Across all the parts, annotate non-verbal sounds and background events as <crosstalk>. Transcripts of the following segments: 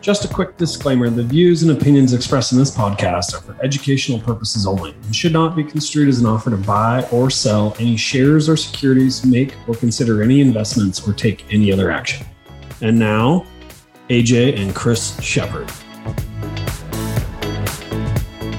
Just a quick disclaimer the views and opinions expressed in this podcast are for educational purposes only and should not be construed as an offer to buy or sell any shares or securities, make or consider any investments, or take any other action. And now, AJ and Chris Shepard.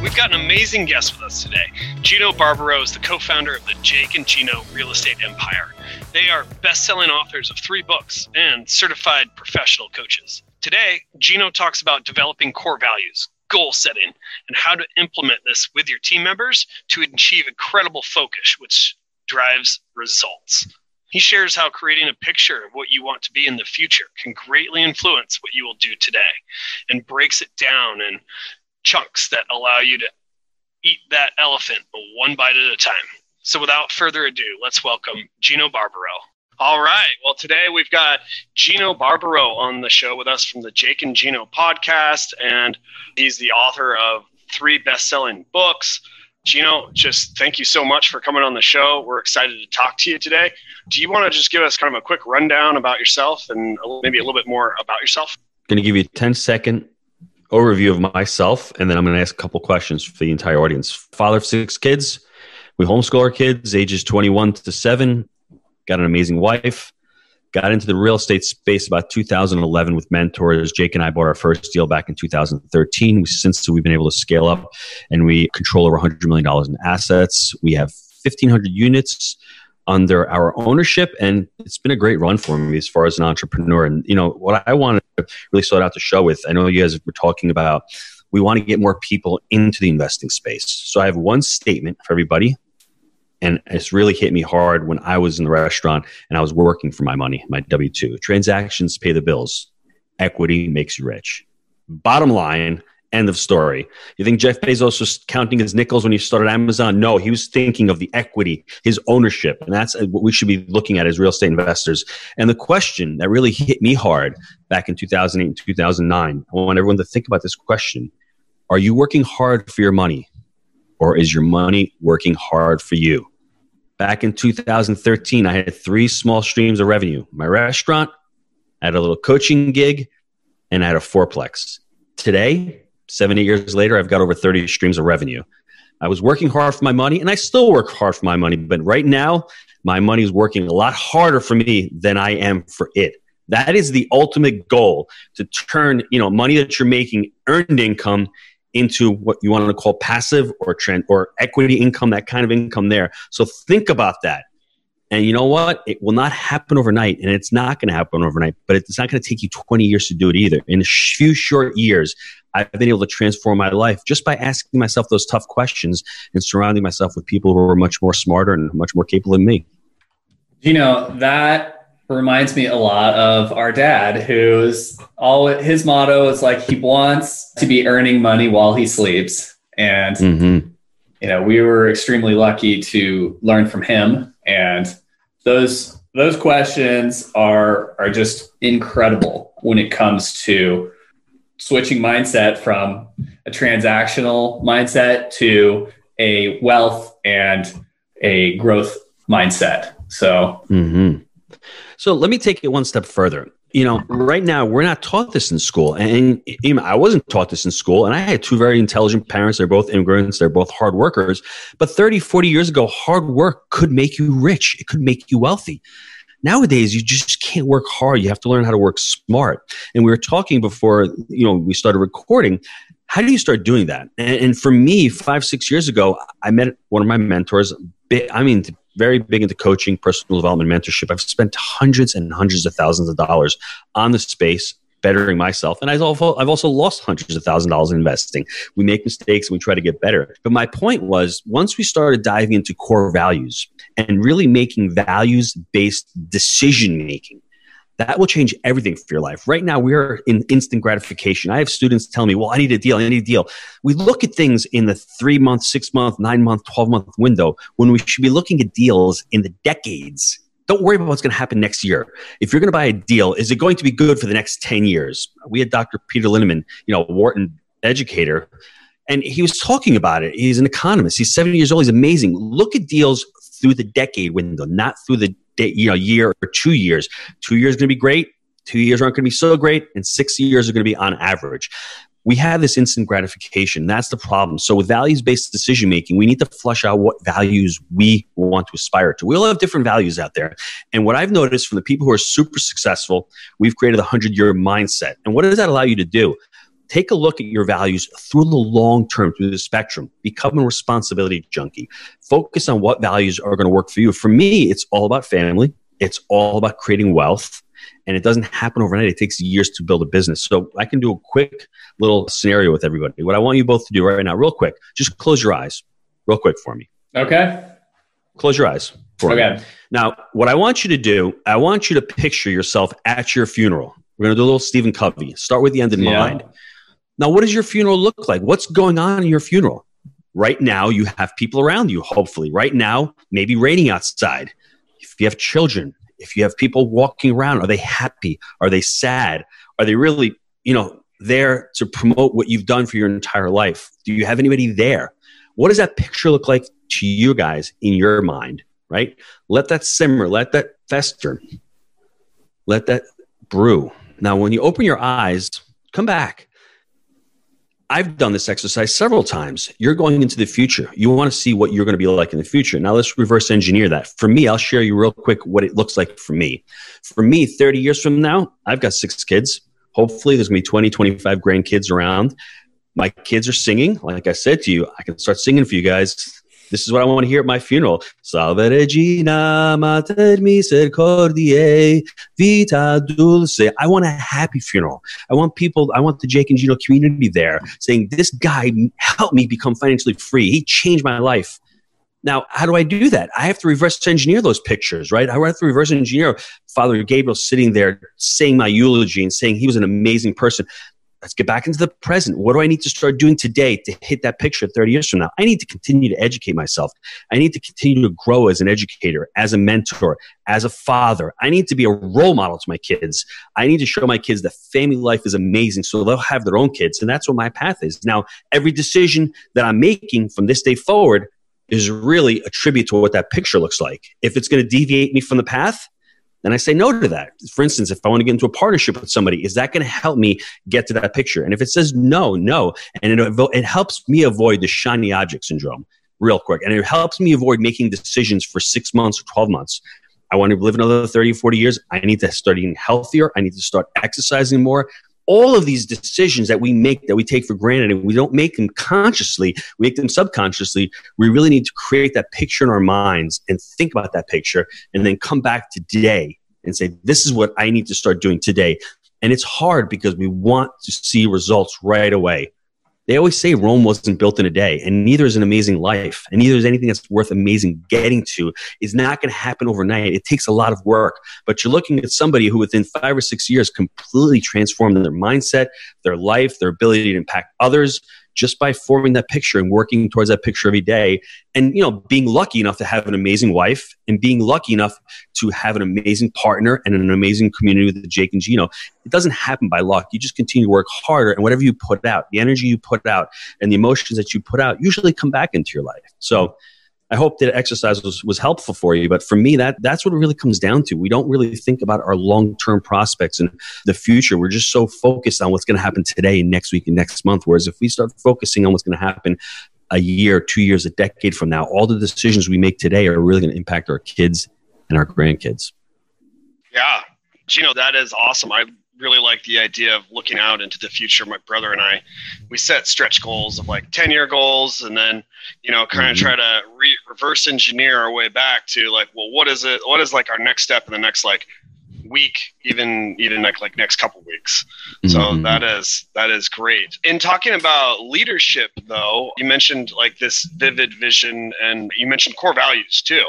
We've got an amazing guest with us today. Gino Barbaro is the co founder of the Jake and Gino Real Estate Empire. They are best selling authors of three books and certified professional coaches. Today, Gino talks about developing core values, goal setting, and how to implement this with your team members to achieve incredible focus, which drives results. He shares how creating a picture of what you want to be in the future can greatly influence what you will do today and breaks it down in chunks that allow you to eat that elephant one bite at a time. So, without further ado, let's welcome Gino Barbaro. All right. Well, today we've got Gino Barbaro on the show with us from the Jake and Gino podcast, and he's the author of three best-selling books. Gino, just thank you so much for coming on the show. We're excited to talk to you today. Do you want to just give us kind of a quick rundown about yourself and maybe a little bit more about yourself? I'm going to give you a 10 second overview of myself, and then I'm going to ask a couple questions for the entire audience. Father of six kids. We homeschool our kids, ages 21 to 7 got an amazing wife. Got into the real estate space about 2011 with mentors. Jake and I bought our first deal back in 2013. Since we've been able to scale up and we control over $100 million in assets. We have 1,500 units under our ownership and it's been a great run for me as far as an entrepreneur and you know what i wanted to really start out the show with i know you guys were talking about we want to get more people into the investing space so i have one statement for everybody and it's really hit me hard when I was in the restaurant and I was working for my money, my W 2. Transactions pay the bills, equity makes you rich. Bottom line, end of story. You think Jeff Bezos was counting his nickels when he started Amazon? No, he was thinking of the equity, his ownership. And that's uh, what we should be looking at as real estate investors. And the question that really hit me hard back in 2008 and 2009, I want everyone to think about this question Are you working hard for your money? Or is your money working hard for you? Back in 2013, I had three small streams of revenue my restaurant, I had a little coaching gig, and I had a fourplex. Today, seven, eight years later, I've got over 30 streams of revenue. I was working hard for my money, and I still work hard for my money. But right now, my money is working a lot harder for me than I am for it. That is the ultimate goal to turn, you know, money that you're making earned income into what you want to call passive or trend or equity income, that kind of income there. So think about that. And you know what? It will not happen overnight, and it's not going to happen overnight, but it's not going to take you 20 years to do it either. In a few short years, I've been able to transform my life just by asking myself those tough questions and surrounding myself with people who are much more smarter and much more capable than me. You know, that reminds me a lot of our dad, who's all his motto is like he wants to be earning money while he sleeps. And, mm-hmm. you know, we were extremely lucky to learn from him. And those, those questions are, are just incredible when it comes to switching mindset from a transactional mindset to a wealth and a growth mindset. So, mm-hmm. So let me take it one step further. You know, right now we're not taught this in school, and, I wasn't taught this in school. And I had two very intelligent parents. They're both immigrants. They're both hard workers. But 30, 40 years ago, hard work could make you rich. It could make you wealthy. Nowadays, you just can't work hard. You have to learn how to work smart. And we were talking before, you know, we started recording. How do you start doing that? And, and for me, five, six years ago, I met one of my mentors. I mean, very big into coaching, personal development, mentorship. I've spent hundreds and hundreds of thousands of dollars on the space bettering myself. And I've also, lost hundreds of thousands of dollars in investing. We make mistakes and we try to get better. But my point was once we started diving into core values and really making values based decision making, that will change everything for your life. Right now, we're in instant gratification. I have students tell me, well, I need a deal. I need a deal. We look at things in the three month, six month, nine month, 12 month window when we should be looking at deals in the decades. Don't worry about what's going to happen next year. If you're going to buy a deal, is it going to be good for the next 10 years? We had Dr. Peter Linneman, you know, Wharton educator, and he was talking about it. He's an economist. He's 70 years old. He's amazing. Look at deals through the decade window, not through the you know year or two years. Two years going to be great. Two years aren't going to be so great, and six years are going to be on average. We have this instant gratification. That's the problem. So, with values based decision making, we need to flush out what values we want to aspire to. We all have different values out there. And what I've noticed from the people who are super successful, we've created a 100 year mindset. And what does that allow you to do? Take a look at your values through the long term, through the spectrum. Become a responsibility junkie. Focus on what values are going to work for you. For me, it's all about family. It's all about creating wealth. And it doesn't happen overnight. It takes years to build a business. So I can do a quick little scenario with everybody. What I want you both to do right now, real quick, just close your eyes, real quick for me. Okay. Close your eyes. For okay. Me. Now, what I want you to do, I want you to picture yourself at your funeral. We're going to do a little Stephen Covey. Start with the end in yeah. mind. Now, what does your funeral look like? What's going on in your funeral? Right now, you have people around you, hopefully. Right now, maybe raining outside. If you have children, if you have people walking around, are they happy? Are they sad? Are they really, you know, there to promote what you've done for your entire life? Do you have anybody there? What does that picture look like to you guys in your mind, right? Let that simmer, let that fester, let that brew. Now, when you open your eyes, come back. I've done this exercise several times. You're going into the future. You want to see what you're going to be like in the future. Now let's reverse engineer that. For me, I'll share you real quick what it looks like for me. For me, 30 years from now, I've got six kids. Hopefully there's going to be 20, 25 grandkids around. My kids are singing. Like I said to you, I can start singing for you guys this is what I want to hear at my funeral. Salve Regina, Mater Misericordiae, Vita Dulce. I want a happy funeral. I want people, I want the Jake and Gino community there saying, this guy helped me become financially free. He changed my life. Now, how do I do that? I have to reverse engineer those pictures, right? I have to reverse engineer Father Gabriel sitting there saying my eulogy and saying he was an amazing person let's get back into the present. What do I need to start doing today to hit that picture 30 years from now? I need to continue to educate myself. I need to continue to grow as an educator, as a mentor, as a father. I need to be a role model to my kids. I need to show my kids that family life is amazing so they'll have their own kids. And that's what my path is. Now, every decision that I'm making from this day forward is really a tribute to what that picture looks like. If it's going to deviate me from the path, then I say no to that. For instance, if I want to get into a partnership with somebody, is that going to help me get to that picture? And if it says no, no, and it, it helps me avoid the shiny object syndrome real quick. And it helps me avoid making decisions for six months or 12 months. I want to live another 30, 40 years. I need to start eating healthier. I need to start exercising more all of these decisions that we make that we take for granted and we don't make them consciously we make them subconsciously we really need to create that picture in our minds and think about that picture and then come back today and say this is what i need to start doing today. And it's hard because we want to see results right away they always say Rome wasn't built in a day, and neither is an amazing life, and neither is anything that's worth amazing getting to. Is not going to happen overnight. It takes a lot of work. But you're looking at somebody who, within five or six years, completely transformed their mindset, their life, their ability to impact others, just by forming that picture and working towards that picture every day and you know being lucky enough to have an amazing wife and being lucky enough to have an amazing partner and an amazing community with Jake and Gino it doesn't happen by luck. You just continue to work harder and whatever you put out the energy you put out and the emotions that you put out usually come back into your life. So I hope that exercise was, was helpful for you. But for me, that that's what it really comes down to. We don't really think about our long term prospects and the future. We're just so focused on what's going to happen today, next week, and next month. Whereas if we start focusing on what's going to happen a year, two years, a decade from now, all the decisions we make today are really going to impact our kids and our grandkids. Yeah, Gino, that is awesome. I really like the idea of looking out into the future. My brother and I, we set stretch goals of like 10 year goals and then, you know, kind of mm-hmm. try to re- reverse engineer our way back to like, well, what is it? What is like our next step in the next like week, even, even like, like next couple weeks. Mm-hmm. So that is, that is great. In talking about leadership though, you mentioned like this vivid vision and you mentioned core values too.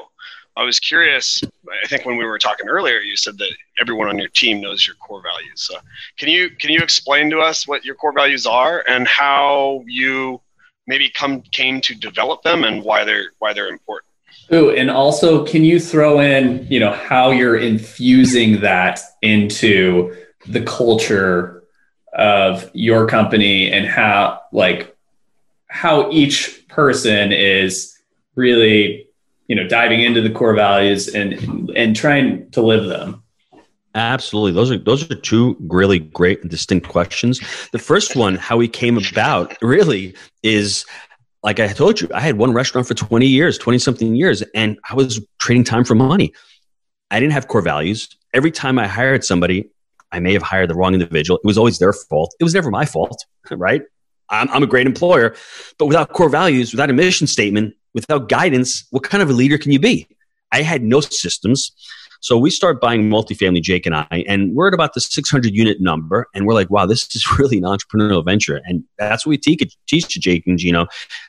I was curious. I think when we were talking earlier, you said that everyone on your team knows your core values. So can you can you explain to us what your core values are and how you maybe come came to develop them and why they're why they're important? Ooh, and also, can you throw in, you know, how you're infusing that into the culture of your company and how, like, how each person is really, you know, diving into the core values and and trying to live them. Absolutely. Those are those are two really great and distinct questions. The first one, how we came about, really is like I told you, I had one restaurant for 20 years, 20 something years, and I was trading time for money. I didn't have core values. Every time I hired somebody, I may have hired the wrong individual. It was always their fault. It was never my fault, <laughs> right? I'm, I'm a great employer, but without core values, without a mission statement, without guidance, what kind of a leader can you be? I had no systems. So we start buying multifamily, Jake and I, and we're at about the 600 unit number. And we're like, wow, this is <laughs> really an entrepreneurial venture. And that's what we teach, to Jake and Gino,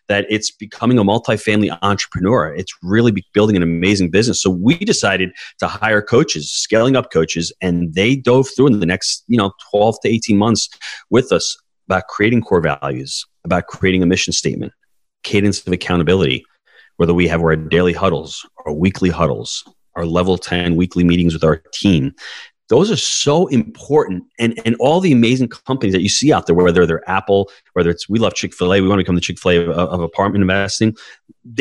that it's becoming a multifamily entrepreneur. It's really building an amazing business. So we decided to hire coaches, scaling up coaches, and they dove through in the next, you know, 12 to 18 months with us about creating core values, about creating a mission statement, cadence of accountability, whether we have our daily huddles our weekly huddles, our level 10 weekly meetings with our team. Those are so important. And, and all the amazing companies that you see out there, whether they're Apple, whether it's we love Chick fil A, we want to become the Chick fil A of, of apartment investing,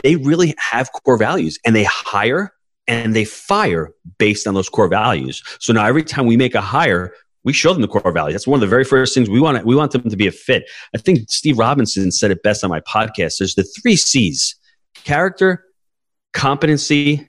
they really have core values and they hire and they fire based on those core values. So now every time we make a hire, we show them the core values. That's one of the very first things we want. We want them to be a fit. I think Steve Robinson said it best on my podcast. There's the three C's: character, competency,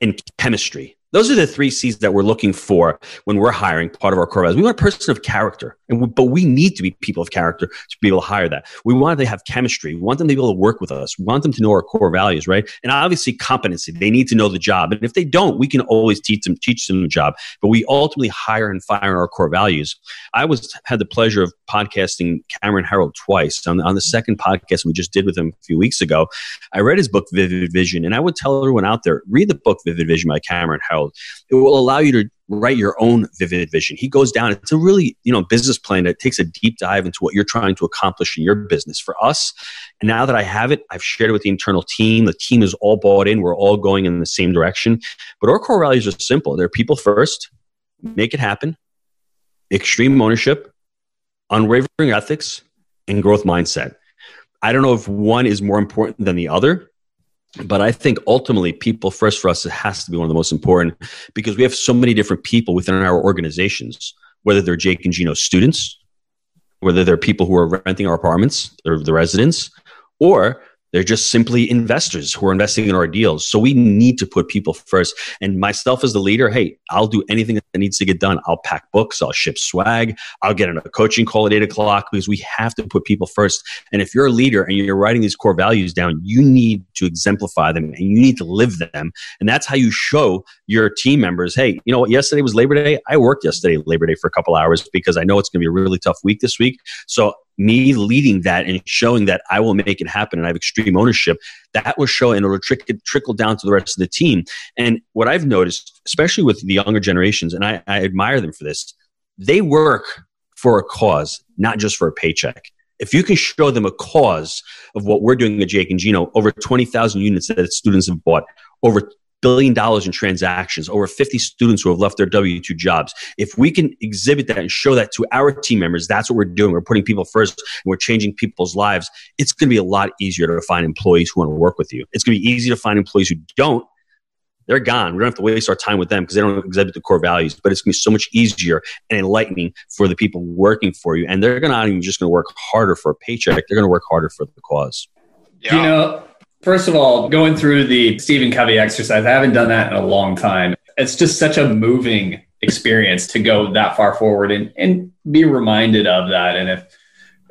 and chemistry. Those are the three C's that we're looking for when we're hiring part of our core values. We want a person of character, and we, but we need to be people of character to be able to hire that. We want them to have chemistry. We want them to be able to work with us. We want them to know our core values, right? And obviously competency. They need to know the job, and if they don't, we can always teach them teach them the job. But we ultimately hire and fire our core values. I was had the pleasure of podcasting Cameron Herold twice. On, on the second podcast we just did with him a few weeks ago, I read his book Vivid Vision, and I would tell everyone out there read the book Vivid Vision by Cameron It will allow you to write your own vivid vision. He goes down. It's a really, you know, business plan that takes a deep dive into what you're trying to accomplish in your business. For us, and now that I have it, I've shared it with the internal team. The team is all bought in. We're all going in the same direction. But our core values are simple. They're people first, make it happen, extreme ownership, unwavering ethics, and growth mindset. I don't know if one is more important than the other, but I think ultimately, people first for us, it has to be one of the most important because we have so many different people within our organizations, whether they're Jake and Gino students, whether they're people who are renting our apartments, or the residents, or they're just simply investors who are investing in our deals. So we need to put people first. And myself as the leader, hey, I'll do anything that needs to get done. I'll pack books, I'll ship swag, I'll get on a coaching call at eight o'clock because we have to put people first. And if you're a leader and you're writing these core values down, you need to exemplify them and you need to live them. And that's how you show your team members, hey, you know what, yesterday was Labor Day. I worked yesterday, Labor Day, for a couple hours because I know it's going to be a really tough week this week. So me leading that and showing that I will make it happen and I have extreme ownership, that will show and it'll trick, trickle down to the rest of the team. And what I've noticed, especially with the younger generations, and I, I admire them for this, they work for a cause, not just for a paycheck. If you can show them a cause of what we're doing at Jake and Gino, over 20,000 units that students have bought, over billion dollars in transactions, over 50 students who have left their W 2 jobs. If we can exhibit that and show that to our team members, that's what we're doing. We're putting people first and we're changing people's lives. It's going to be a lot easier to find employees who want to work with you. It's going to be easy to find employees who don't. They're gone. We don't have to waste our time with them because they don't exhibit the core values. But it's going to be so much easier and enlightening for the people working for you. And they're going to not even just going to work harder for a paycheck. They're going to work harder for the cause. Yeah. You know, First of all, going through the Stephen Covey exercise, I haven't done that in a long time. It's just such a moving experience to go that far forward and, and be reminded of that. And if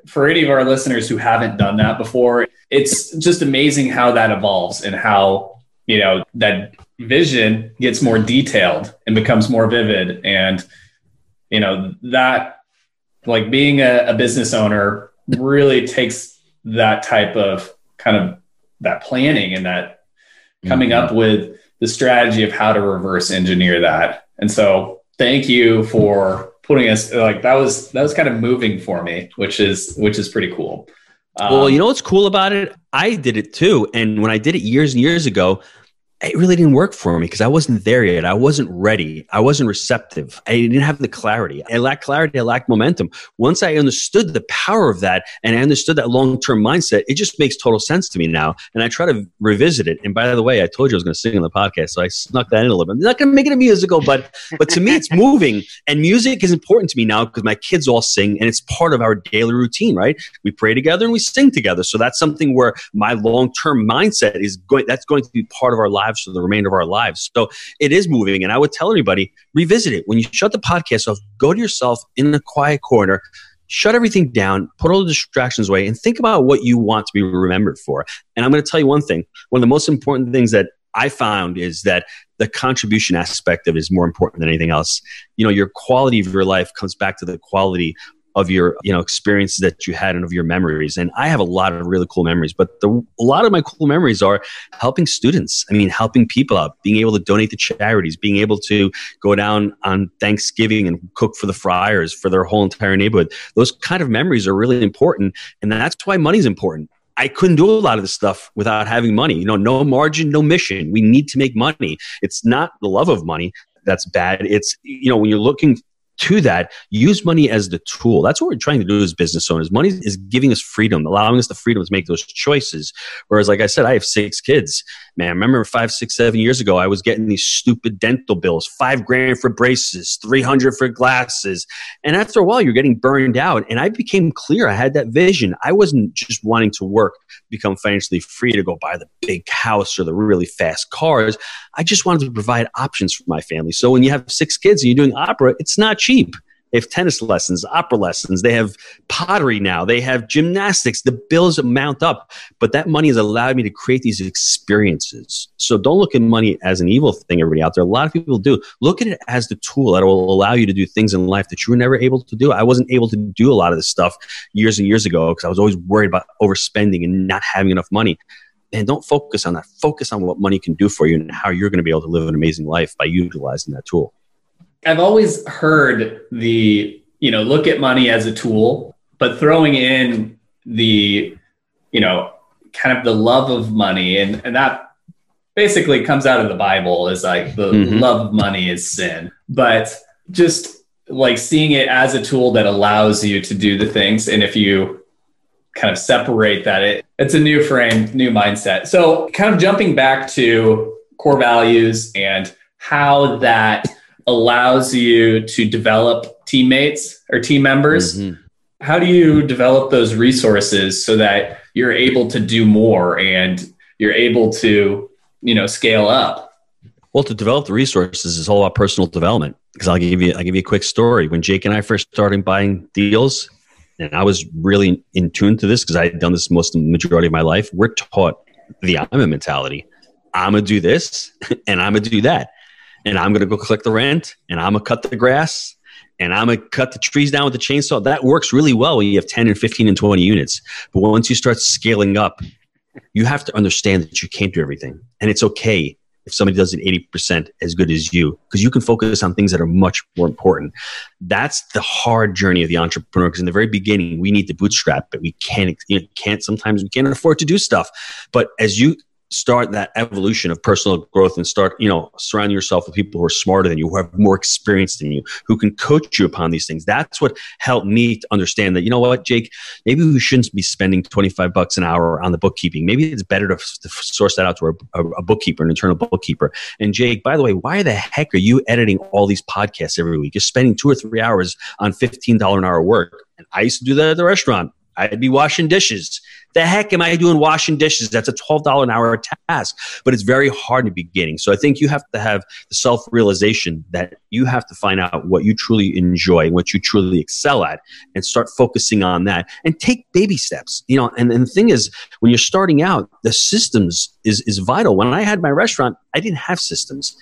for any of our listeners who haven't done that before, it's just amazing how that evolves and how, you know, that vision gets more detailed and becomes more vivid. And, you know, that like being a, a business owner really takes that type of kind of that planning and that coming mm-hmm. up with the strategy of how to reverse engineer that. And so thank you for putting us like that was that was kind of moving for me, which is which is pretty cool. Um, well, you know what's cool about it? I did it too. And when I did it years and years ago, it really didn't work for me because I wasn't there yet. I wasn't ready. I wasn't receptive. I didn't have the clarity. I lacked clarity. I lacked momentum. Once I understood the power of that and I understood that long term mindset, it just makes total sense to me now. And I try to revisit it. And by the way, I told you I was going to sing on the podcast, so I snuck that in a little bit. I'm not going to make it a musical, but but to me, it's moving. And music is important to me now because my kids all sing, and it's part of our daily routine. Right? We pray together and we sing together. So that's something where my long term mindset is going. That's going to be part of our life lives for the remainder of our lives. So it is moving. And I would tell everybody revisit it. When you shut the podcast off, go to yourself in a quiet corner, shut everything down, put all the distractions away, and think about what you want to be remembered for. And I'm going to tell you one thing one of the most important things that I found is that the contribution aspect of it is more important than anything else. You know, your quality of your life comes back to the quality of your you know experiences that you had and of your memories and i have a lot of really cool memories but the, a lot of my cool memories are helping students i mean helping people out being able to donate to charities being able to go down on thanksgiving and cook for the friars for their whole entire neighborhood those kind of memories are really important and that's why money's important I couldn't do a lot of this stuff without having money. You know, no margin, no mission. We need to make money. It's not the love of money that's bad. It's, you know, when you're looking to that, use money as the tool. That's what we're trying to do as business owners. Money is giving us freedom, allowing us the freedom to make those choices. Whereas, like I said, I have six kids. Man, I remember five, six, seven years ago, I was getting these stupid dental bills, five grand for braces, 300 for glasses. And after a while, you're getting burned out. And I became clear. I had that vision. I wasn't just wanting to work, become financially free to go buy the big house or the really fast cars. I just wanted to provide options for my family. So when you have six kids and you're doing opera, it's not cheap. They have tennis lessons, opera lessons. They have pottery now. They have gymnastics. The bills mount up. But that money has allowed me to create these experiences. So don't look at money as an evil thing, everybody out there. A lot of people do. Look at it as the tool that will allow you to do things in life that you were never able to do. I wasn't able to do a lot of this stuff years and years ago because I was always worried about overspending and not having enough money and don't focus on that. Focus on what money can do for you and how you're going to be able to live an amazing life by utilizing that tool. I've always heard the, you know, look at money as a tool, but throwing in the, you know, kind of the love of money and, and that basically comes out of the Bible is like the mm-hmm. love of money is sin. But just like seeing it as a tool that allows you to do the things. And if you kind of separate that, it, it's a new frame, new mindset. So kind of jumping back to core values and how that allows you to develop teammates or team members. Mm-hmm. How do you develop those resources so that you're able to do more and you're able to, you know, scale up? Well, to develop the resources is all about personal development. Because I'll give you, I'll give you a quick story. When Jake and I first started buying deals, and I was really in tune to this because I had done this most majority of my life. We're taught the I'm a mentality. I'm gonna do this, <laughs> and I'm gonna do that and I'm going to go collect the rent and I'm going to cut the grass and I'm going to cut the trees down with the chainsaw. That works really well when you have 10 and 15 and 20 units. But once you start scaling up, you have to understand that you can't do everything. And it's okay if somebody does it 80% as good as you, because you can focus on things that are much more important. That's the hard journey of the entrepreneur. Because in the very beginning, we need to bootstrap, but we can't, you know, can't, sometimes we can't afford to do stuff. But as you start that evolution of personal growth and start, you know, surrounding yourself with people who are smarter than you, who have more experience than you, who can coach you upon these things. That's what helped me to understand that, you know what, Jake, maybe we shouldn't be spending 25 bucks an hour on the bookkeeping. Maybe it's better to, to source that out to a, a, bookkeeper, an internal bookkeeper. And Jake, by the way, why the heck are you editing all these podcasts every week? You're spending two or three hours on $15 an hour work. And I used to do that at the restaurant. I'd be washing dishes. The heck am I doing washing dishes? That's a $12 an hour task, but it's very hard in the beginning. So I think you have to have the self realization that you have to find out what you truly enjoy, what you truly excel at, and start focusing on that and take baby steps. You know, and, and the thing is, when you're starting out, the systems is, is vital. When I had my restaurant, I didn't have systems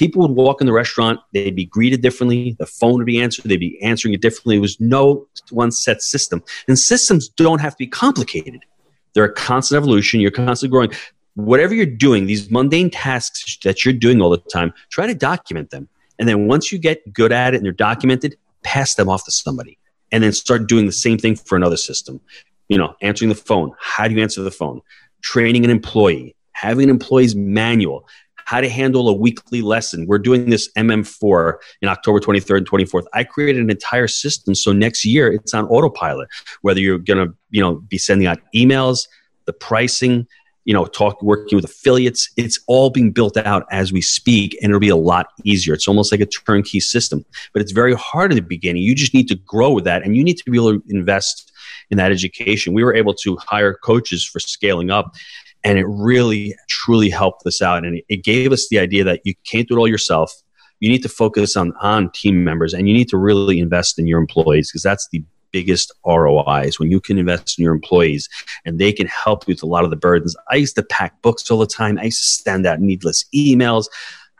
people would walk in the restaurant, they'd be greeted differently, the phone would be answered, they'd be answering it differently. It was no one set system. And systems don't have to be complicated. They're a constant evolution, you're constantly growing. whatever you're doing, these mundane tasks that you're doing all the time, try to document them. And then once you get good at it and they're documented, pass them off to somebody and then start doing the same thing for another system. You know, answering the phone. How do you answer the phone? Training an employee, having an employee's manual, how to handle a weekly lesson. We're doing this MM4 in October 23rd and 24th. I created an entire system so next year it's on autopilot. Whether you're going to, you know, be sending out emails, the pricing, you know, talk working with affiliates. It's all being built out as we speak, and it'll be a lot easier. It's almost like a turnkey system, but it's very hard in the beginning. You just need to grow with that, and you need to be able to invest in that education. We were able to hire coaches for scaling up, and it really, truly helped us out. And it gave us the idea that you can't do it all yourself. You need to focus on on team members, and you need to really invest in your employees because that's the biggest ROIs when you can invest in your employees and they can help you with a lot of the burdens. I used to pack books all the time. I used to send out needless emails.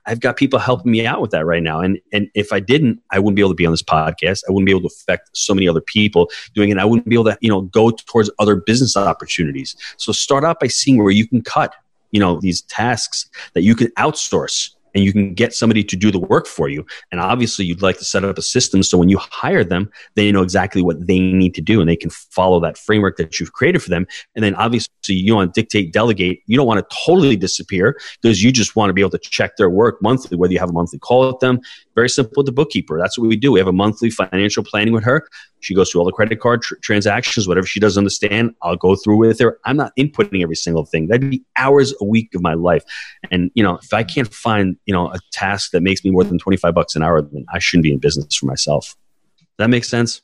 I've got people helping me out with that right now. And and if I didn't, I wouldn't be able to be on this podcast. I wouldn't be able to affect so many other people doing it. I wouldn't be able to, you know, go towards other business opportunities. So start out by seeing where you can cut, you know, these tasks that you can outsource and you can get somebody to do the work for you. And obviously, you'd like to set up a system so when you hire them, they know exactly what they need to do and they can follow that framework that you've created for them. And then obviously, you want to dictate, delegate. You don't want to totally disappear because you just want to be able to check their work monthly, whether you have a monthly call with them. Very simple with the bookkeeper. That's what we do. We have a monthly financial planning with her. She goes through all the credit card tr- transactions, whatever she doesn't understand, I'll go through with her. I'm not inputting every single thing. That'd be hours a week of my life. And, you know, if I can't find, you know, a task that makes me more than 25 bucks an hour, then I shouldn't be in business for myself. Does that makes sense?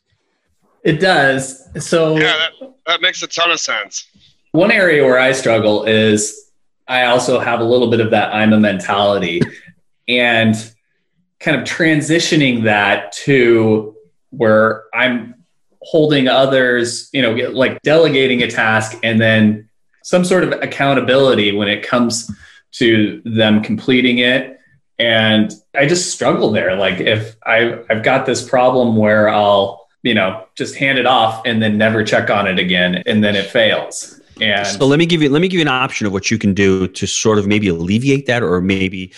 It does. So, yeah, that, that makes a ton of sense. One area where I struggle is I also have a little bit of that I'm a mentality <laughs> and kind of transitioning that to where I'm holding others, you know, like delegating a task and then some sort of accountability when it comes to them completing it. And I just struggle there. Like if I, I've got this problem where I'll, you know, just hand it off and then never check on it again, and then it fails. And so let me give you let me give you an option of what you can do to sort of maybe alleviate that, or maybe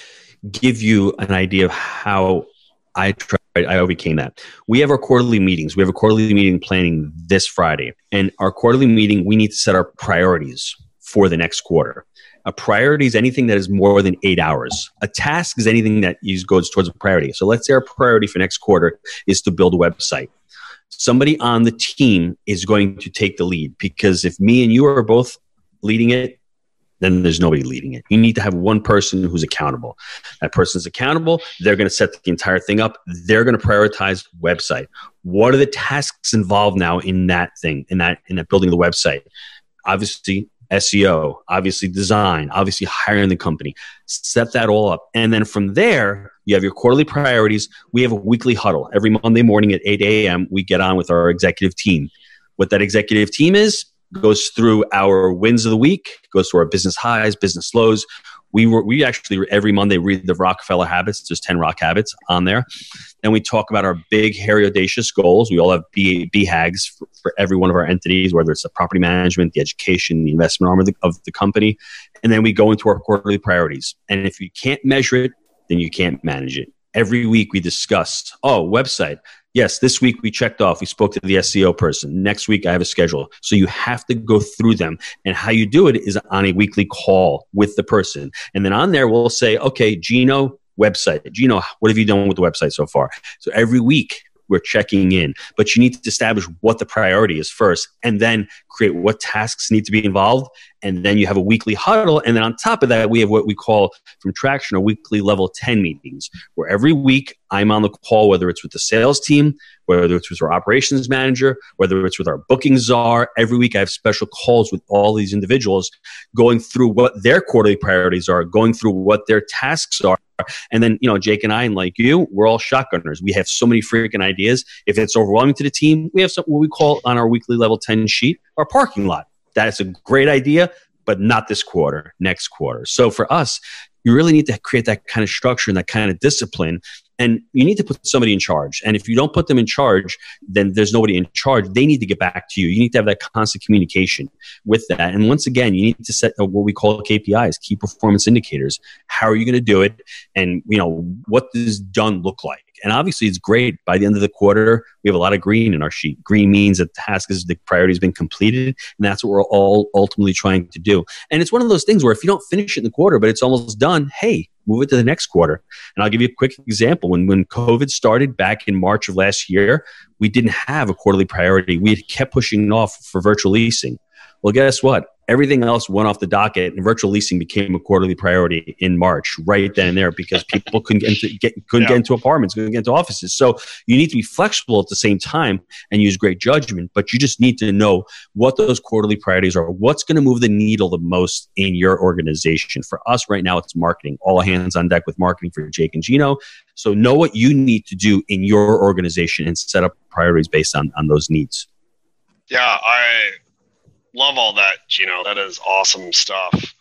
give you an idea of how I try I overcame that. We have our quarterly meetings. We have a quarterly meeting planning this Friday. And our quarterly meeting, we need to set our priorities for the next quarter. A priority is anything that is more than eight hours. A task is anything that goes towards a priority. So let's say our priority for next quarter is to build a website. Somebody on the team is going to take the lead because if me and you are both leading it, then there's nobody leading it. You need to have one person who's accountable. That person's accountable. They're going to set the entire thing up. They're going to prioritize website. What are the tasks involved now in that thing, in that in that building the website? Obviously, SEO, obviously design, obviously hiring the company. Set that all up. And then from there, you have your quarterly priorities. We have a weekly huddle. Every Monday morning at 8 a.m., we get on with our executive team. What that executive team is, goes through our wins of the week, goes through our business highs, business lows. We were we actually every Monday read the Rockefeller habits. There's ten rock habits on there. Then we talk about our big, hairy, audacious goals. We all have B, BHAGs for, for every one of our entities, whether it's the property management, the education, the investment arm of the, of the company. And then we go into our quarterly priorities. And if you can't measure it, then you can't manage it. Every week we discuss, oh, website yes, this week we checked off, we spoke to the SEO person. Next week I have a schedule. So you have to go through them. And how you do it is on a weekly call with the person. And then on there, we'll say, okay, Gino, website. Gino, what have you done with the website so far? So every week we're checking in. But you need to establish what the priority is first and then create what tasks need to be involved. And then you have a weekly huddle. And then on top of that, we have what we call from Traction a weekly level 10 meetings, where every week I'm on the call, whether it's with the sales team, whether it's with our operations manager, whether it's with our booking czar. Every week I have special calls with all these individuals going through what their quarterly priorities are, going through what their tasks are, and then, you know, Jake and I, and like you, we're all shotgunners. We have so many freaking ideas. If it's overwhelming to the team, we have some, what we call on our weekly level 10 sheet, our parking lot. That is a great idea, but not this quarter, next quarter. So for us, you really need to create that kind of structure and that kind of discipline. And you need to put somebody in charge. And if you don't put them in charge then there's nobody in charge. They need to get back to you. You need to have that constant communication with that. And once again you need to set what we call kpis key performance indicators. How are you going to do it? And you know what does done look like and obviously, it's great. By the end of the quarter, we have a lot of green in our sheet. Green means that the task is the priority has been completed, and that's what we're all ultimately trying to do. And it's one of those things where if you don't finish it in the quarter, but it's almost done, hey, move it to the next quarter. And I'll give you a quick example. When when COVID started back in March of last year, we didn't have a quarterly priority. We had kept pushing off for virtual leasing. Well, guess what? Everything else went off the docket, and virtual leasing became a quarterly priority in March, right then and there, because people couldn't get into, get, couldn't yeah. get into apartments, couldn't get into offices. So you need to be flexible at the same time and use great judgment, but you just need to know what those quarterly priorities are. What's going to move the needle the most in your organization? For us right now, it's marketing. All hands on deck with marketing for Jake and Gino. So know what you need to do in your organization and set up priorities based on, on those needs. Yeah, I love all that, Gino. That is awesome stuff.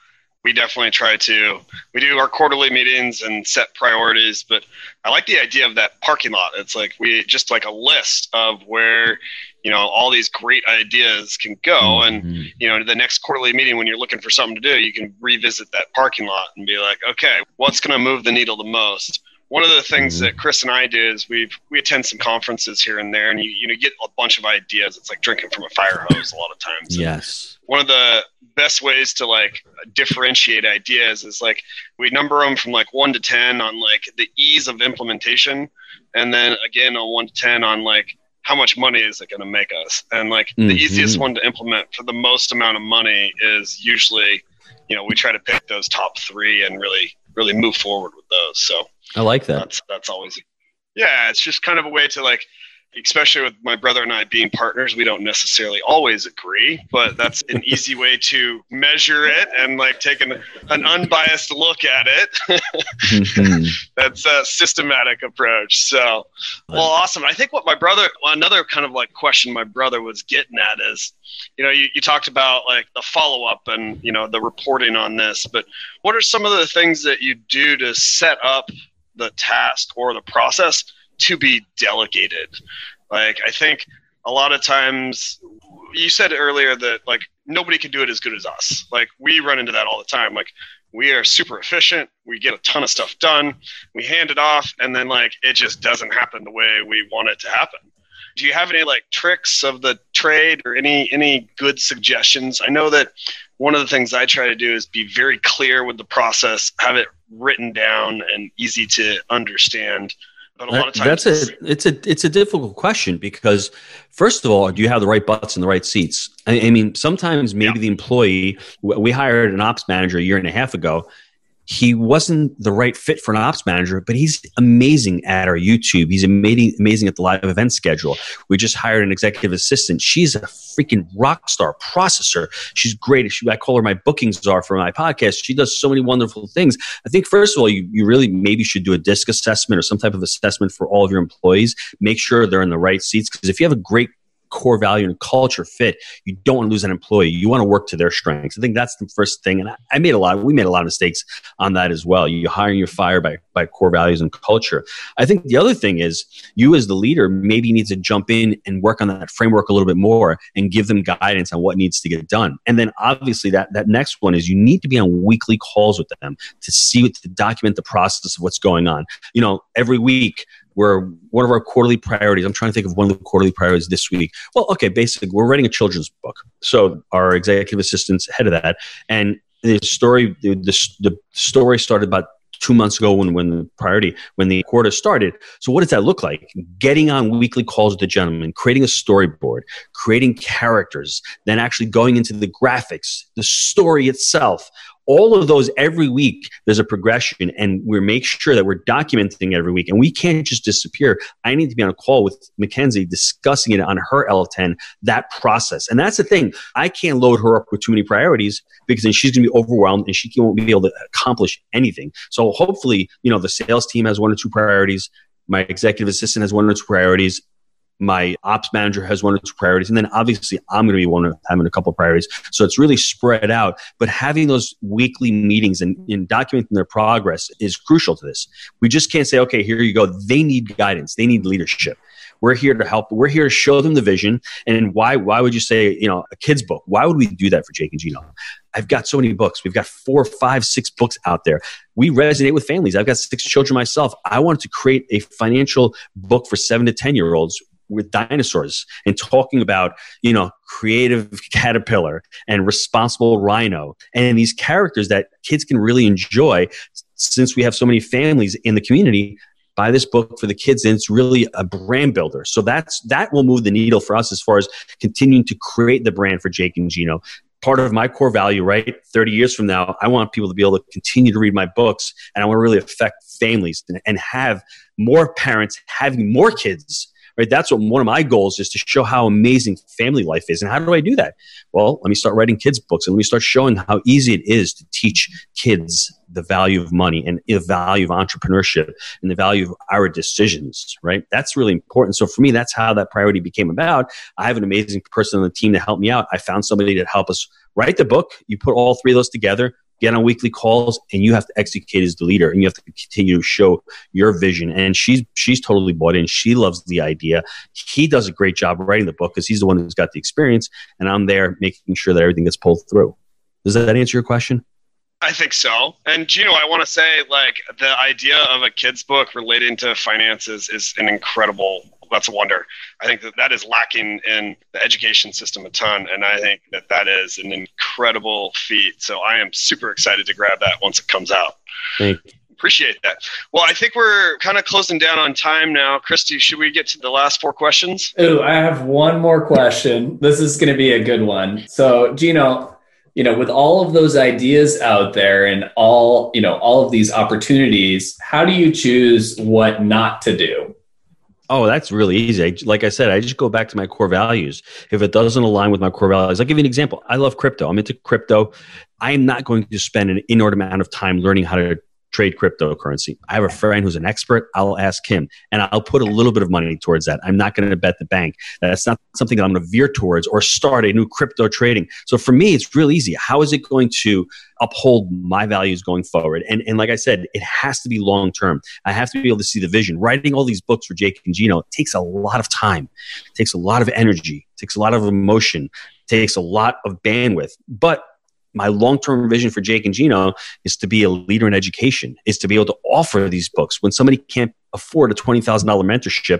We definitely try to. We do our quarterly meetings and set priorities, but I like the idea of that parking lot. It's like we just like a list of where you know all these great ideas can go, mm-hmm. and you know the next quarterly meeting when you're looking for something to do, you can revisit that parking lot and be like, okay, what's going to move the needle the most? One of the things mm-hmm. that Chris and I do is we we attend some conferences here and there, and you you know get a bunch of ideas. It's like drinking from a fire hose a lot of times. Yes. one of the best ways to like differentiate ideas is like we number them from like one to ten on like the ease of implementation, and then again on one to ten on like how much money is it going to make us? And like mm-hmm. the easiest one to implement for the most amount of money is usually, you know, we try to pick those top three and really really move forward with those. So I like that. That's that's always yeah. It's just kind of a way to like, especially with my brother and I being partners, we don't necessarily always agree, but that's an <laughs> easy way to measure it and like take an, an unbiased look at it. mm-hmm. <laughs> That's a systematic approach. So, well, awesome. I think what my brother, another kind of like question my brother was getting at is, you know, you, you talked about like the follow up and, you know, the reporting on this, but what are some of the things that you do to set up the task or the process to be delegated. Like I think a lot of times you said earlier that like nobody can do it as good as us. Like we run into that all the time. Like we are super efficient. We get a ton of stuff done. We hand it off and then like it just doesn't happen the way we want it to happen. Do you have any like tricks of the trade or any any good suggestions? I know that one of the things I try to do is be very clear with the process, have it written down and easy to understand. But a lot of times, that's a it's a it's a difficult question because first of all, do you have the right butts in the right seats? I, I mean, sometimes maybe yeah. the employee. We hired an ops manager a year and a half ago, he wasn't the right fit for an ops manager, but he's amazing at our YouTube. He's amazing, amazing at the live event schedule. We just hired an executive assistant. She's a freaking rock star processor. She's great. She, I call her my bookings czar for my podcast. She does so many wonderful things. I think, first of all, you, you really maybe should do a DISC assessment or some type of assessment for all of your employees. Make sure they're in the right seats because if you have a great core value and culture fit, you don't want to lose an employee. You want to work to their strengths. I think that's the first thing. And I, I made a lot, we made a lot of mistakes on that as well. You hire and you fire by, by core values and culture. I think the other thing is you as the leader maybe need to jump in and work on that framework a little bit more and give them guidance on what needs to get done. And then obviously that, that next one is you need to be on weekly calls with them to see, to document the process of what's going on. You know, every week we're one of our quarterly priorities. I'm trying to think of one of the quarterly priorities this week. Well, okay, basically, we're writing a children's book. So our executive assistant's head of that, and the story, the, the, the story started about two months ago when, when the priority when the quarter started so what does that look like getting on weekly calls with the gentleman creating a storyboard creating characters then actually going into the graphics the story itself all of those every week there's a progression and we make sure that we're documenting every week and we can't just disappear. I need to be on a call with mackenzie discussing it on her l10 that process. And that's the thing i can't load her up with too many priorities because then she's going to be overwhelmed and she won't be able to accomplish anything. So hopefully you know the sales team has one or two priorities my executive assistant has one or two priorities my ops manager has one of two priorities, and then obviously I'm going to be one of having a couple of priorities. So it's really spread out. But having those weekly meetings and, and documenting their progress is crucial to this. We just can't say, okay, here you go. They need guidance. They need leadership. We're here to help. We're here to show them the vision. And why? Why would you say, you know, a kid's book? Why would we do that for Jake and Gino? I've got so many books. We've got four, five, six books out there. We resonate with families. I've got six children myself. I wanted to create a financial book for seven to ten year olds with dinosaurs and talking about you know creative <laughs> caterpillar and responsible rhino and these characters that kids can really enjoy since we have so many families in the community buy this book for the kids and it's really a brand builder. So that's that will move the needle for us as far as continuing to create the brand for jake and gino. Part of my core value right? 30 years from now i want people to be able to continue to read my books and i want to really affect families and, and have more parents having more kids right? That's what one of my goals is to show how amazing family life is. And how do I do that? Well, let me start writing kids' books and let me start showing how easy it is to teach kids the value of money and the value of entrepreneurship and the value of our decisions, right? That's really important. So for me, that's how that priority became about. I have an amazing person on the team to help me out. I found somebody to help us write the book. You put all three of those together, get on weekly calls and you have to execute as the leader and you have to continue to show your vision. And she's she's totally bought in. She loves the idea. He does a great job writing the book because he's the one who's got the experience and i'm there making sure that everything gets pulled through. Does that answer your question I think so. And Gino, I want to say like the idea of a kid's book relating to finances is an incredible that's a wonder. I think that that is lacking in the education system a ton, and I think that that is an incredible feat. So I am super excited to grab that once it comes out. Thank you. Appreciate that. Well, I think we're kind of closing down on time now. Christy, should we get to the last four questions? Oh, I have one more question. This is going to be a good one. So, Gino, you know, with all of those ideas out there and all, you know, all of these opportunities, how do you choose what not to do? Oh, that's really easy. Like I said, I just go back to my core values. If it doesn't align with my core values, I'll give you an example. I love crypto. I'm into crypto. I am not going to spend an inordinate amount of time learning how to trade cryptocurrency. I have a friend who's an expert. I'll ask him and I'll put a little bit of money towards that. I'm not going to bet the bank. That's not something that I'm going to veer towards or start a new crypto trading. So for me, it's real easy. How is it going to uphold my values going forward? And, and like I said, it has to be long term. I have to be able to see the vision. Writing all these books for Jake and Gino takes a lot of time, it takes a lot of energy, takes a lot of emotion, takes a lot of bandwidth. But my long-term vision for Jake and Gino is to be a leader in education, is to be able to offer these books. When somebody can't afford a $20,000 mentorship,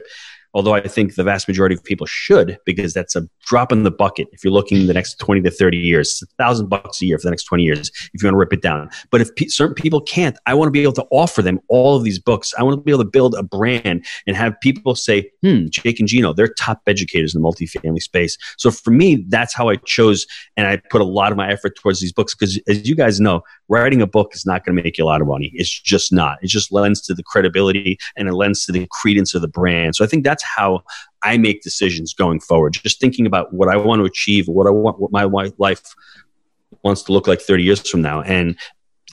although I think the vast majority of people should, because that's a drop in the bucket if you're looking the next 20 to 30 years. A thousand bucks a year for the next 20 years if you want to rip it down. But if pe- certain people can't, I want to be able to offer them all of these books. I want to be able to build a brand and have people say, hmm, Jake and Gino, they're top educators in the multifamily space. So for me, that's how I chose and I put a lot of my effort towards these books because as you guys know, writing a book is not going to make you a lot of money. It's just not. It just lends to the credibility and it lends to the credence of the brand. So I think that's how I make decisions going forward. Just thinking about what I want to achieve, what I want, what my life wants to look like 30 years from now. And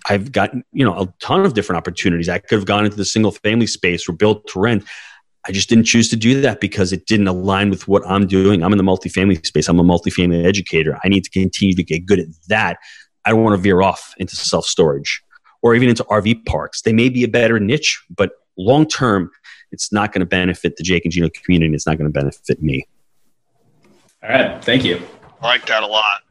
I've got, you know, a ton of different opportunities. I could have gone into the single family space or built to rent. I just didn't choose to do that because it didn't align with what I'm doing. I'm in the multifamily space. I'm a multifamily educator. I need to continue to get good at that. I don't want to veer off into self storage or even into RV parks. They may be a better niche, but long term, it's not going to benefit the Jake and Gino community. It's not going to benefit me. All right. Thank you. I like that a lot.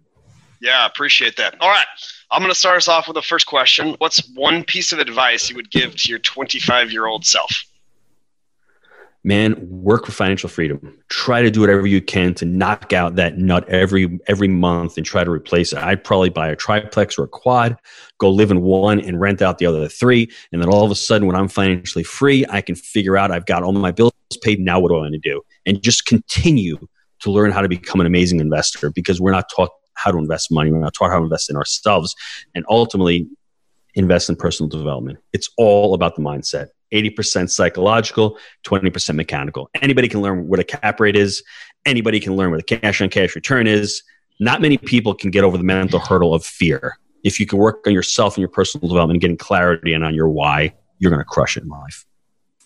Yeah, appreciate that. All right. I'm going to start us off with the first question. What's one piece of advice you would give to your 25 year old self? Man, work for financial freedom. Try to do whatever you can to knock out that nut every every month and try to replace it. I'd probably buy a triplex or a quad, go live in one and rent out the other three, and then all of a sudden, when I'm financially free, I can figure out I've got all my bills paid. Now, what do I want to do? And just continue to learn how to become an amazing investor because we're not taught how to invest money. We're not taught how to invest in ourselves, and ultimately invest in personal development. It's all about the mindset. 80% psychological, 20% mechanical. Anybody can learn what a cap rate is. Anybody can learn what a cash on cash return is. Not many people can get over the mental hurdle of fear. If you can work on yourself and your personal development getting clarity and on your why, you're going to crush it in life.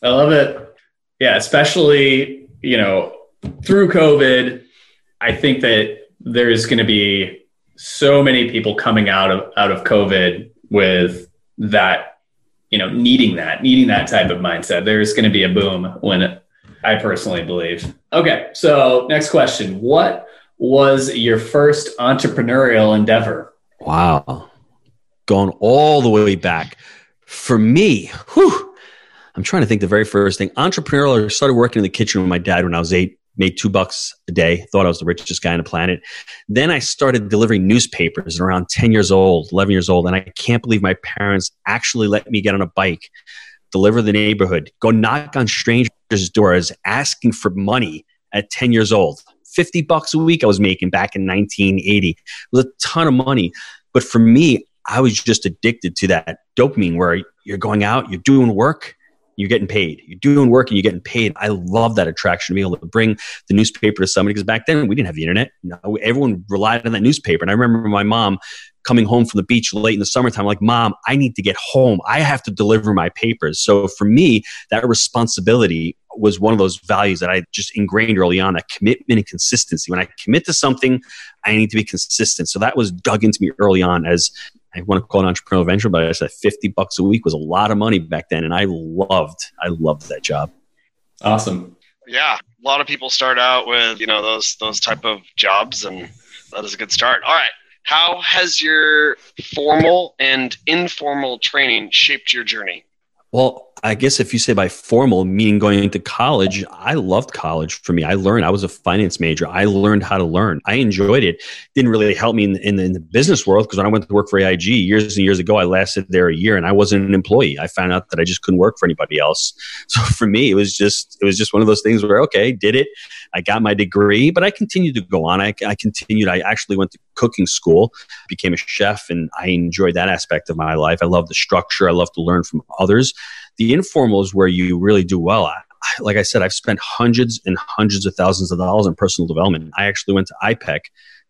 I love it. Yeah, especially, you know, through COVID, I think that there's going to be so many people coming out of out of COVID with that, you know, needing that, needing that type of mindset. There's going to be a boom when I personally believe. Okay, so next question: What was your first entrepreneurial endeavor? Wow, going all the way back for me. Whew, I'm trying to think the very first thing. Entrepreneurial. I started working in the kitchen with my dad when I was eight made two bucks a day, thought I was the richest guy on the planet. Then I started delivering newspapers around 10 years old, 11 years old. And I can't believe my parents actually let me get on a bike, deliver the neighborhood, go knock on strangers' doors asking for money at 10 years old. 50 bucks a week I was making back in 1980. It was a ton of money. But for me, I was just addicted to that dopamine where you're going out, you're doing work, you're getting paid. You're doing work and you're getting paid. I love that attraction to be able to bring the newspaper to somebody because back then we didn't have the internet. everyone relied on that newspaper. And I remember my mom coming home from the beach late in the summertime, like, Mom, I need to get home. I have to deliver my papers. So for me, that responsibility was one of those values that I just ingrained early on that commitment and consistency. When I commit to something, I need to be consistent. So that was dug into me early on as I want to call it entrepreneurial venture, but I said 50 bucks a week was a lot of money back then. And I loved, I loved that job. Awesome. Yeah. A lot of people start out with, you know, those, those type of jobs and that is a good start. All right. How has your formal and informal training shaped your journey? Well, I guess if you say by formal, meaning going into college, I loved college for me. I learned, I was a finance major. I learned how to learn. I enjoyed it. Didn't really help me in, in, in the business world because when I went to work for AIG years and years ago, I lasted there a year and I wasn't an employee. I found out that I just couldn't work for anybody else. <laughs> So for me, it was just, it was just one of those things where, okay, did it. I got my degree, but I continued to go on. I, I continued. I actually went to cooking school, became a chef, and I enjoyed that aspect of my life. I love the structure. I love to learn from others the informal is where you really do well. I, like I said, I've spent hundreds and hundreds of thousands of dollars on personal development. I actually went to IPEC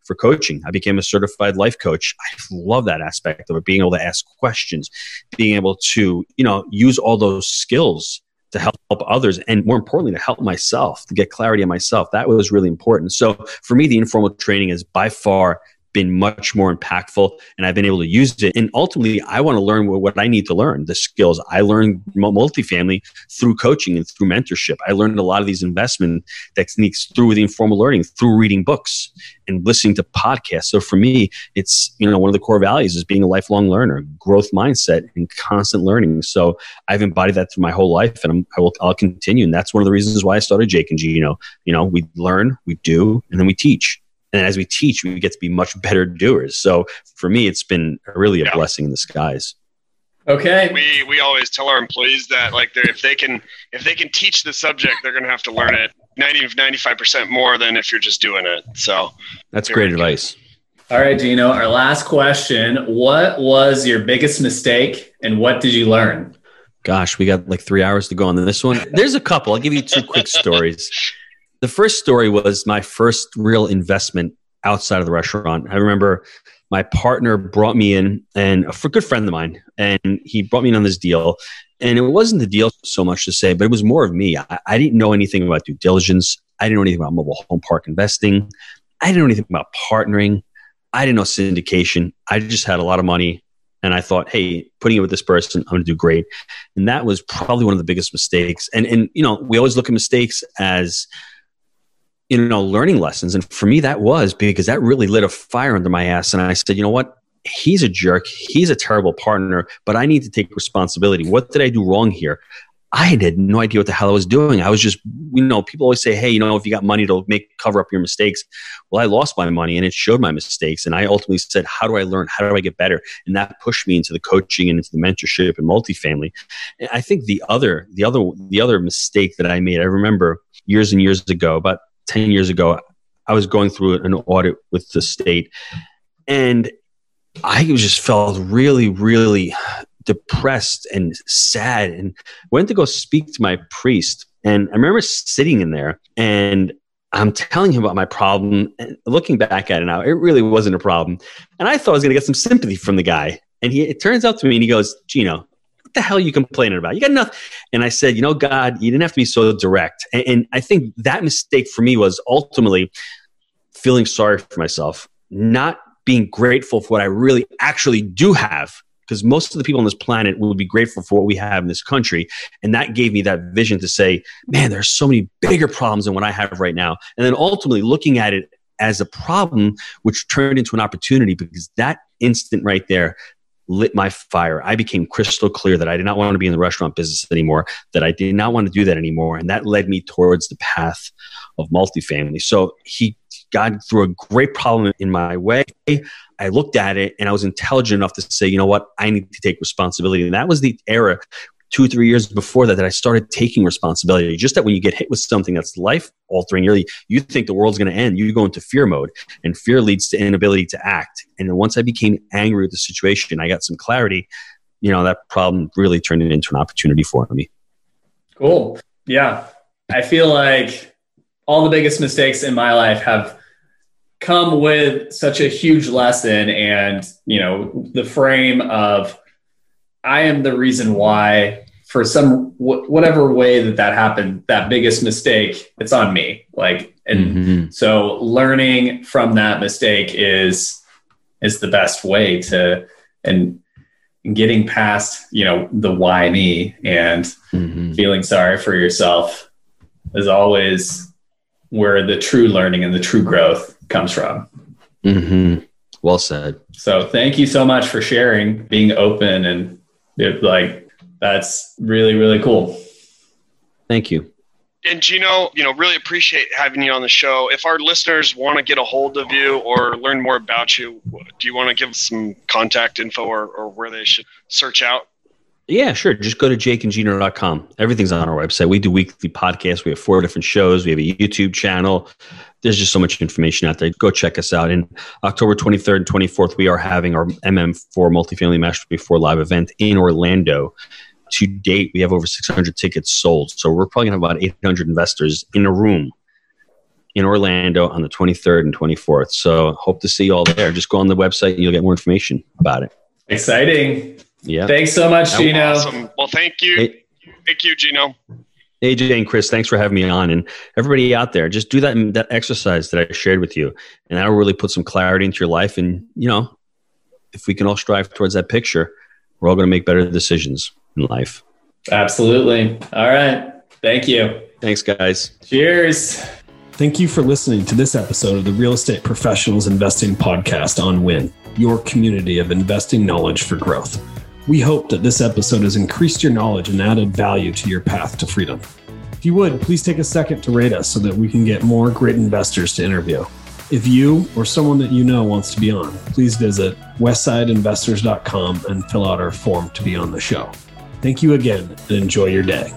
for coaching. I became a certified life coach. I love that aspect of it, being able to ask questions, being able to, you know, use all those skills to help others and more importantly to help myself to get clarity on myself that was really important so for me the informal training is by far been much more impactful and I've been able to use it. And ultimately, I want to learn what I need to learn the skills. I learned multifamily through coaching and through mentorship. I learned a lot of these investment techniques through the informal learning, through reading books and listening to podcasts. So for me, it's, you know, one of the core values is being a lifelong learner, growth mindset and constant learning. So I've embodied that through my whole life and I'm, I will, I'll continue. And that's one of the reasons why I started Jake and Gino. You know, we learn, we do, and then we teach and as we teach we get to be much better doers. So for me it's been really a yeah. blessing in disguise. Okay. We we always tell our employees that like if they can if they can teach the subject they're going to have to learn it 90 95% more than if you're just doing it. So that's great advice. All right gino our last question. What was your biggest mistake and what did you learn? Gosh we got like three hours to go on this one. There's a couple. I'll give you two quick stories <laughs> the first story was my first real investment outside of the restaurant. I remember my partner brought me in and a good friend of mine, and he brought me in on this deal. And it wasn't the deal so much to say, but it was more of me. I, I didn't know anything about due diligence. I didn't know anything about mobile home park investing. I didn't know anything about partnering. I didn't know syndication. I just had a lot of money and I thought, hey, putting it with this person, I'm going to do great. And that was probably one of the biggest mistakes. And and you know, we always look at mistakes as you know, learning lessons. And for me, that was because that really lit a fire under my ass. And I said, you know what? He's a jerk. He's a terrible partner, but I need to take responsibility. What did I do wrong here? I had no idea what the hell I was doing. I was just, you know, people always say, hey, you know, if you got money to make cover up your mistakes. Well, I lost my money and it showed my mistakes. And I ultimately said, how do I learn? How do I get better? And that pushed me into the coaching and into the mentorship and multifamily. And I think the other, the other, the other mistake that I made, I remember years and years ago, about 10 years ago, I was going through an audit with the state and I just felt really, really depressed and sad and went to go speak to my priest. And I remember sitting in there and I'm telling him about my problem. And looking back at it now, it really wasn't a problem. And I thought I was going to get some sympathy from the guy. And he, it turns out to me, and he goes, Gino, what the hell are you complaining about? You got nothing. And I said, you know, God, you didn't have to be so direct. And, and I think that mistake for me was ultimately feeling sorry for myself, not being grateful for what I really actually do have because most of the people on this planet would be grateful for what we have in this country. And that gave me that vision to say, man, there are so many bigger problems than what I have right now. And then ultimately looking at it as a problem, which turned into an opportunity because that instant right there lit my fire. I became crystal clear that I did not want to be in the restaurant business anymore, that I did not want to do that anymore. And that led me towards the path of multifamily. So he, God threw a great problem in my way. I looked at it and I was intelligent enough to say, you know what, I need to take responsibility. And that was the era two three years before that that I started taking responsibility. Just that when you get hit with something that's life altering, really, you think the world's going to end, you go into fear mode, and fear leads to inability to act. And then once I became angry with the situation, I got some clarity. You know, that problem really turned it into an opportunity for me. Cool. Yeah. I feel like all the biggest mistakes in my life have come with such a huge lesson and, you know, the frame of I am the reason why for some wh- whatever way that that happened that biggest mistake it's on me like and mm-hmm. so learning from that mistake is is the best way to and getting past you know the why me and mm-hmm. feeling sorry for yourself is always where the true learning and the true growth comes from mm-hmm. well said so thank you so much for sharing being open and it, like that's really really cool thank you and Gino, you know, really appreciate having you on the show. If our listeners want to get a hold of you or learn more about you, do you want to give some contact info or, or where they should search out? Yeah, sure. Just go to jakeandgino.com. Everything's on our website. We do weekly podcasts. We have four different shows. We have a YouTube channel. There's just so much information out there. Go check us out. And October 23rd and 24th, we are having our MM4 Multifamily Master Before live event in Orlando. To date, we have over 600 tickets sold. So we're probably going to have about 800 investors in a room in Orlando on the 23rd and 24th. So hope to see you all there. Just go on the website and you'll get more information about it. Exciting. Yeah. Thanks so much, Gino. Awesome. Well, thank you. Hey, thank you, Gino. AJ and Chris, thanks for having me on. And everybody out there, just do that that exercise that I shared with you, and that'll really put some clarity into your life. And you know, if we can all strive towards that picture, we're all going to make better decisions in life. Absolutely. All right. Thank you. Thanks, guys. Cheers. Thank you for listening to this episode of the Real Estate Professionals Investing Podcast on WIN, your community of investing knowledge for growth. We hope that this episode has increased your knowledge and added value to your path to freedom. If you would, please take a second to rate us so that we can get more great investors to interview. If you or someone that you know wants to be on, please visit westsideinvestors.com and fill out our form to be on the show. Thank you again and enjoy your day.